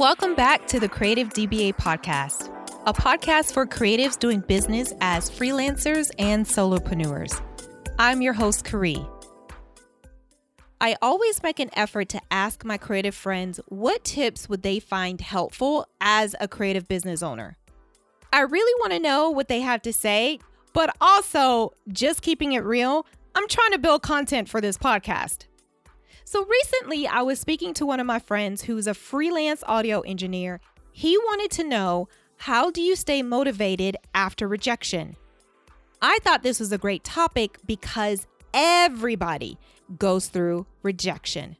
Welcome back to the Creative DBA podcast, a podcast for creatives doing business as freelancers and solopreneurs. I'm your host, Karee. I always make an effort to ask my creative friends what tips would they find helpful as a creative business owner. I really want to know what they have to say, but also just keeping it real, I'm trying to build content for this podcast. So recently, I was speaking to one of my friends who's a freelance audio engineer. He wanted to know how do you stay motivated after rejection? I thought this was a great topic because everybody goes through rejection.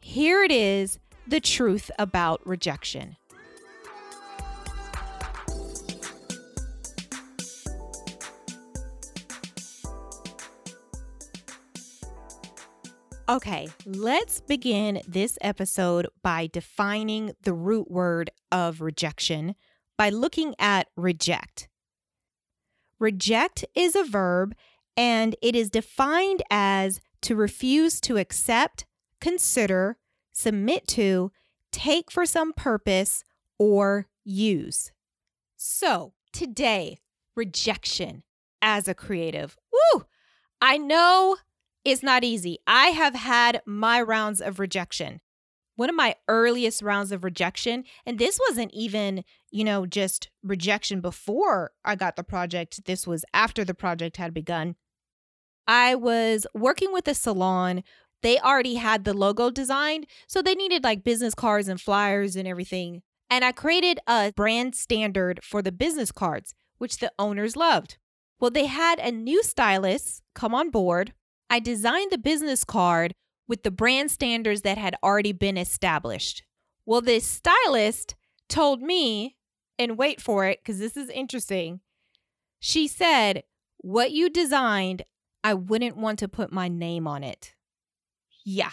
Here it is the truth about rejection. Okay, let's begin this episode by defining the root word of rejection by looking at reject. Reject is a verb and it is defined as to refuse to accept, consider, submit to, take for some purpose, or use. So, today, rejection as a creative. Woo! I know it's not easy. I have had my rounds of rejection. One of my earliest rounds of rejection, and this wasn't even, you know, just rejection before I got the project. This was after the project had begun. I was working with a salon. They already had the logo designed, so they needed like business cards and flyers and everything. And I created a brand standard for the business cards, which the owners loved. Well, they had a new stylist come on board I designed the business card with the brand standards that had already been established. Well, this stylist told me, and wait for it because this is interesting. She said, What you designed, I wouldn't want to put my name on it. Yeah.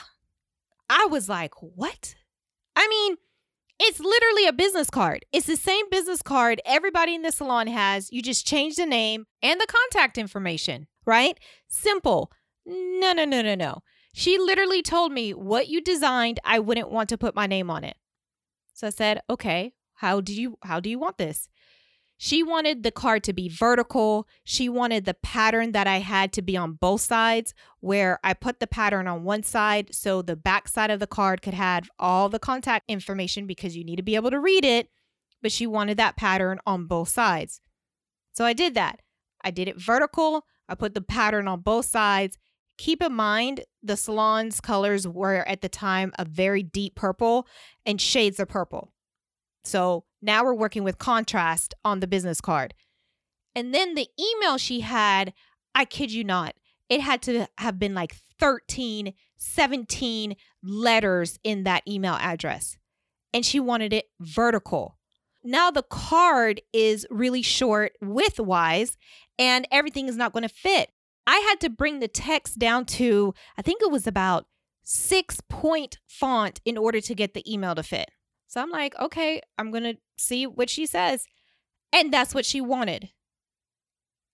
I was like, What? I mean, it's literally a business card. It's the same business card everybody in the salon has. You just change the name and the contact information, right? Simple. No, no, no, no, no. She literally told me what you designed, I wouldn't want to put my name on it. So I said, "Okay, how do you how do you want this?" She wanted the card to be vertical. She wanted the pattern that I had to be on both sides, where I put the pattern on one side so the back side of the card could have all the contact information because you need to be able to read it. But she wanted that pattern on both sides. So I did that. I did it vertical. I put the pattern on both sides Keep in mind the salon's colors were at the time a very deep purple and shades of purple. So now we're working with contrast on the business card. And then the email she had, I kid you not, it had to have been like 13, 17 letters in that email address. And she wanted it vertical. Now the card is really short width wise, and everything is not going to fit. I had to bring the text down to, I think it was about six point font in order to get the email to fit. So I'm like, okay, I'm going to see what she says. And that's what she wanted.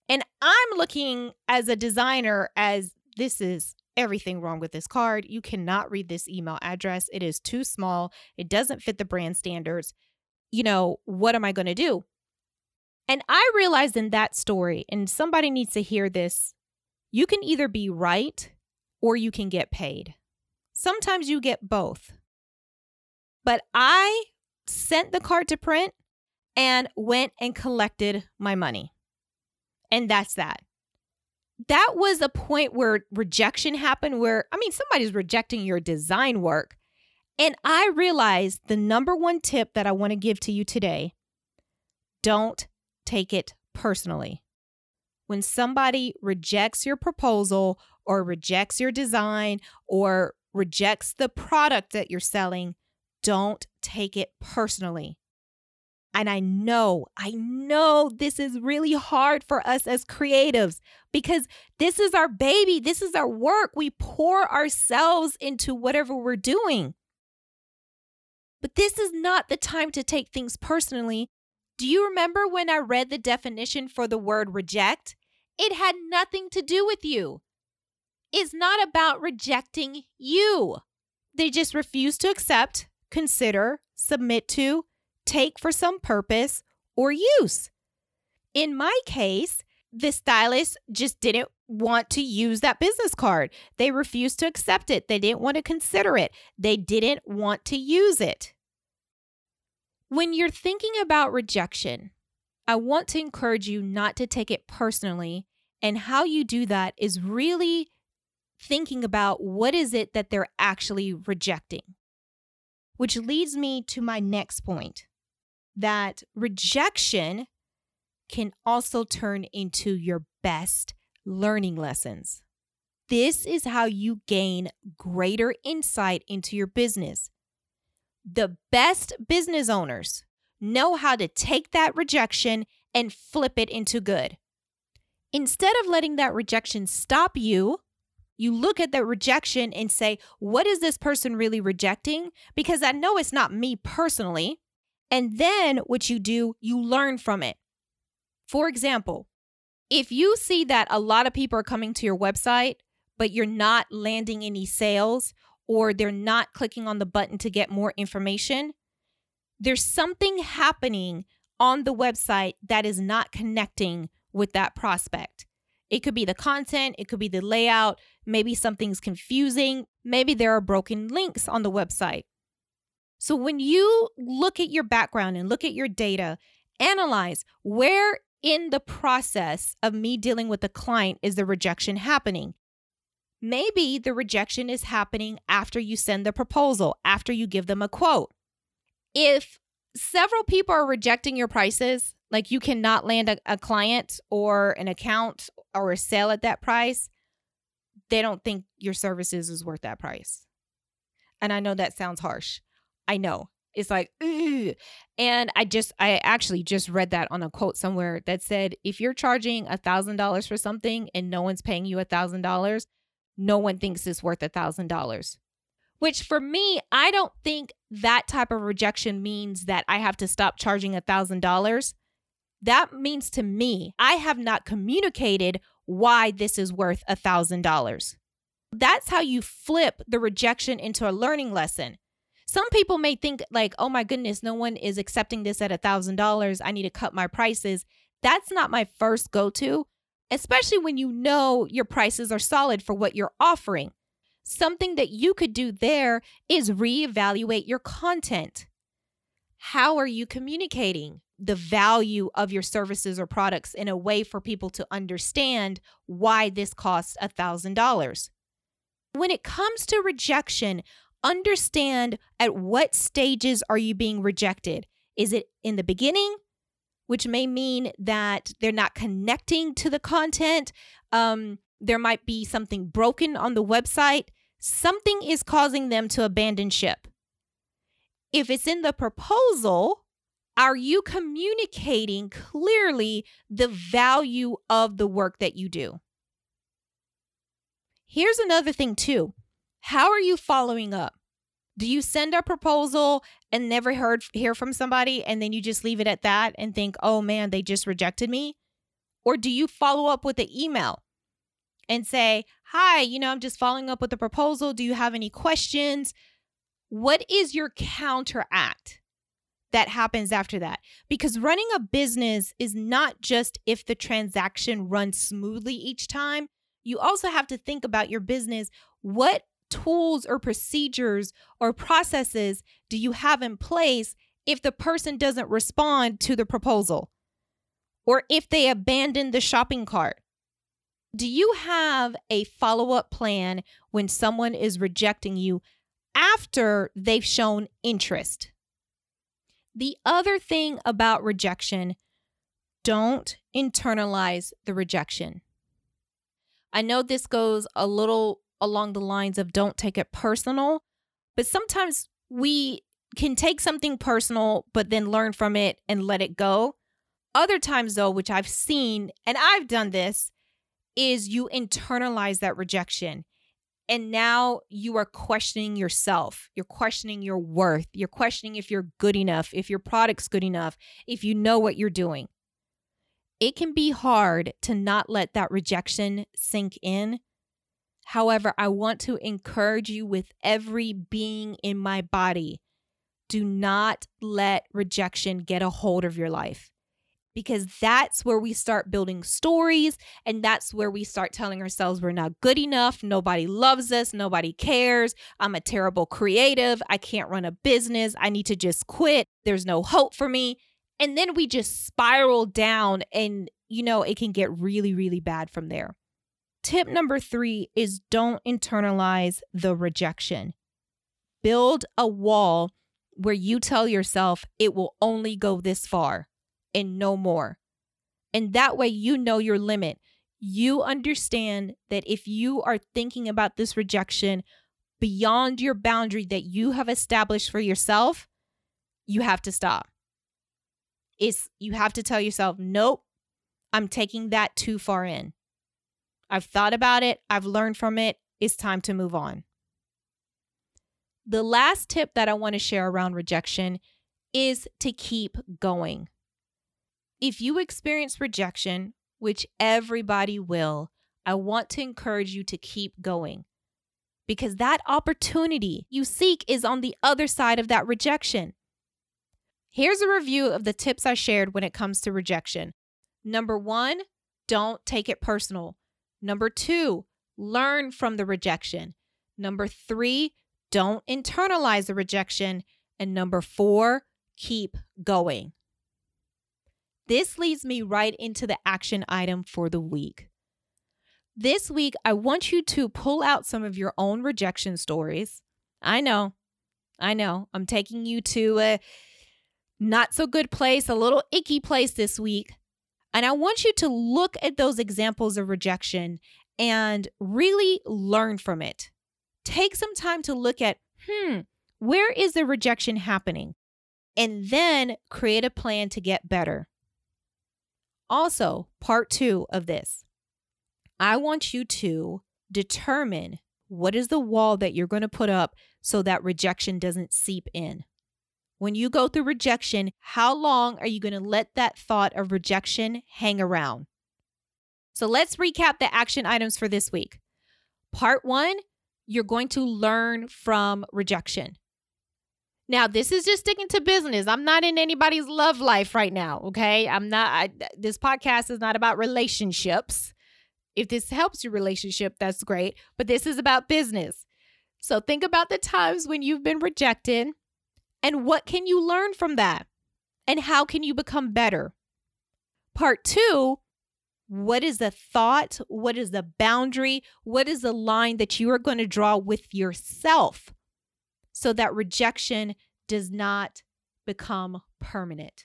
And I'm looking as a designer as this is everything wrong with this card. You cannot read this email address. It is too small. It doesn't fit the brand standards. You know, what am I going to do? And I realized in that story, and somebody needs to hear this you can either be right or you can get paid. Sometimes you get both. But I sent the card to print and went and collected my money. And that's that. That was a point where rejection happened, where, I mean, somebody's rejecting your design work. And I realized the number one tip that I want to give to you today don't take it personally when somebody rejects your proposal or rejects your design or rejects the product that you're selling, don't take it personally. And I know, I know this is really hard for us as creatives because this is our baby. This is our work. We pour ourselves into whatever we're doing. But this is not the time to take things personally do you remember when I read the definition for the word reject? It had nothing to do with you. It's not about rejecting you. They just refuse to accept, consider, submit to, take for some purpose, or use. In my case, the stylist just didn't want to use that business card. They refused to accept it. They didn't want to consider it. They didn't want to use it. When you're thinking about rejection, I want to encourage you not to take it personally. And how you do that is really thinking about what is it that they're actually rejecting. Which leads me to my next point that rejection can also turn into your best learning lessons. This is how you gain greater insight into your business. The best business owners know how to take that rejection and flip it into good. Instead of letting that rejection stop you, you look at that rejection and say, What is this person really rejecting? Because I know it's not me personally. And then what you do, you learn from it. For example, if you see that a lot of people are coming to your website, but you're not landing any sales or they're not clicking on the button to get more information, there's something happening on the website that is not connecting with that prospect. It could be the content, it could be the layout, maybe something's confusing, maybe there are broken links on the website. So when you look at your background and look at your data, analyze where in the process of me dealing with the client is the rejection happening? Maybe the rejection is happening after you send the proposal, after you give them a quote. If several people are rejecting your prices, like you cannot land a, a client or an account or a sale at that price, they don't think your services is worth that price. And I know that sounds harsh. I know. It's like, Ugh. and I just, I actually just read that on a quote somewhere that said, if you're charging a thousand dollars for something and no one's paying you a thousand dollars, no one thinks it's worth a thousand dollars. Which for me, I don't think that type of rejection means that I have to stop charging a thousand dollars. That means to me, I have not communicated why this is worth a thousand dollars. That's how you flip the rejection into a learning lesson. Some people may think, like, oh my goodness, no one is accepting this at a $1,000. I need to cut my prices. That's not my first go to, especially when you know your prices are solid for what you're offering. Something that you could do there is reevaluate your content. How are you communicating the value of your services or products in a way for people to understand why this costs $1,000? When it comes to rejection, understand at what stages are you being rejected. Is it in the beginning, which may mean that they're not connecting to the content? Um, there might be something broken on the website. Something is causing them to abandon ship. If it's in the proposal, are you communicating clearly the value of the work that you do? Here's another thing, too how are you following up? Do you send a proposal and never heard hear from somebody and then you just leave it at that and think, "Oh man, they just rejected me?" Or do you follow up with an email and say, "Hi, you know, I'm just following up with the proposal. Do you have any questions?" What is your counteract? that happens after that. Because running a business is not just if the transaction runs smoothly each time. You also have to think about your business. What tools or procedures or processes do you have in place if the person doesn't respond to the proposal or if they abandon the shopping cart? Do you have a follow up plan when someone is rejecting you after they've shown interest? The other thing about rejection, don't internalize the rejection. I know this goes a little along the lines of don't take it personal. But sometimes we can take something personal, but then learn from it and let it go. Other times, though, which I've seen, and I've done this, is you internalize that rejection. And now you are questioning yourself. You're questioning your worth. You're questioning if you're good enough, if your product's good enough, if you know what you're doing. It can be hard to not let that rejection sink in However, I want to encourage you with every being in my body do not let rejection get a hold of your life because that's where we start building stories and that's where we start telling ourselves we're not good enough, nobody loves us, nobody cares, I'm a terrible creative, I can't run a business, I need to just quit, there's no hope for me. And then we just spiral down and you know, it can get really really bad from there. Tip number 3 is don't internalize the rejection. Build a wall where you tell yourself it will only go this far and no more. And that way, you know your limit. You understand that if you are thinking about this rejection beyond your boundary that you have established for yourself, you have to stop. It's you have to tell yourself, nope, I'm taking that too far in. I've thought about it, I've learned from it, it's time to move on. The last tip that I want to share around rejection is to keep going. If you experience rejection, which everybody will, I want to encourage you to keep going because that opportunity you seek is on the other side of that rejection. Here's a review of the tips I shared when it comes to rejection. Number one, don't take it personal. Number two, learn from the rejection. Number three, don't internalize the rejection. And number four, keep going. This leads me right into the action item for the week. This week, I want you to pull out some of your own rejection stories. I know, I know, I'm taking you to a not so good place, a little icky place this week. And I want you to look at those examples of rejection and really learn from it. Take some time to look at, hmm, where is the rejection happening? And then create a plan to get better. Also, part two of this, I want you to determine what is the wall that you're going to put up so that rejection doesn't seep in. When you go through rejection, how long are you going to let that thought of rejection hang around? So let's recap the action items for this week. Part one, you're going to learn from rejection. Now, this is just sticking to business. I'm not in anybody's love life right now, okay? I'm not I, this podcast is not about relationships. If this helps your relationship, that's great, but this is about business. So think about the times when you've been rejected and what can you learn from that? And how can you become better? Part 2, what is the thought? What is the boundary? What is the line that you are going to draw with yourself so that rejection does not become permanent.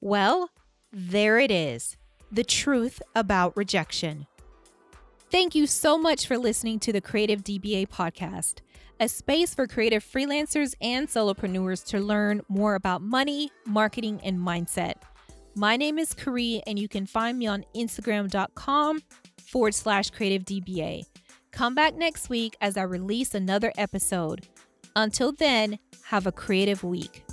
Well, there it is the truth about rejection. Thank you so much for listening to the Creative DBA podcast, a space for creative freelancers and solopreneurs to learn more about money, marketing, and mindset. My name is Kari, and you can find me on Instagram.com forward slash creative DBA. Come back next week as I release another episode. Until then, have a creative week.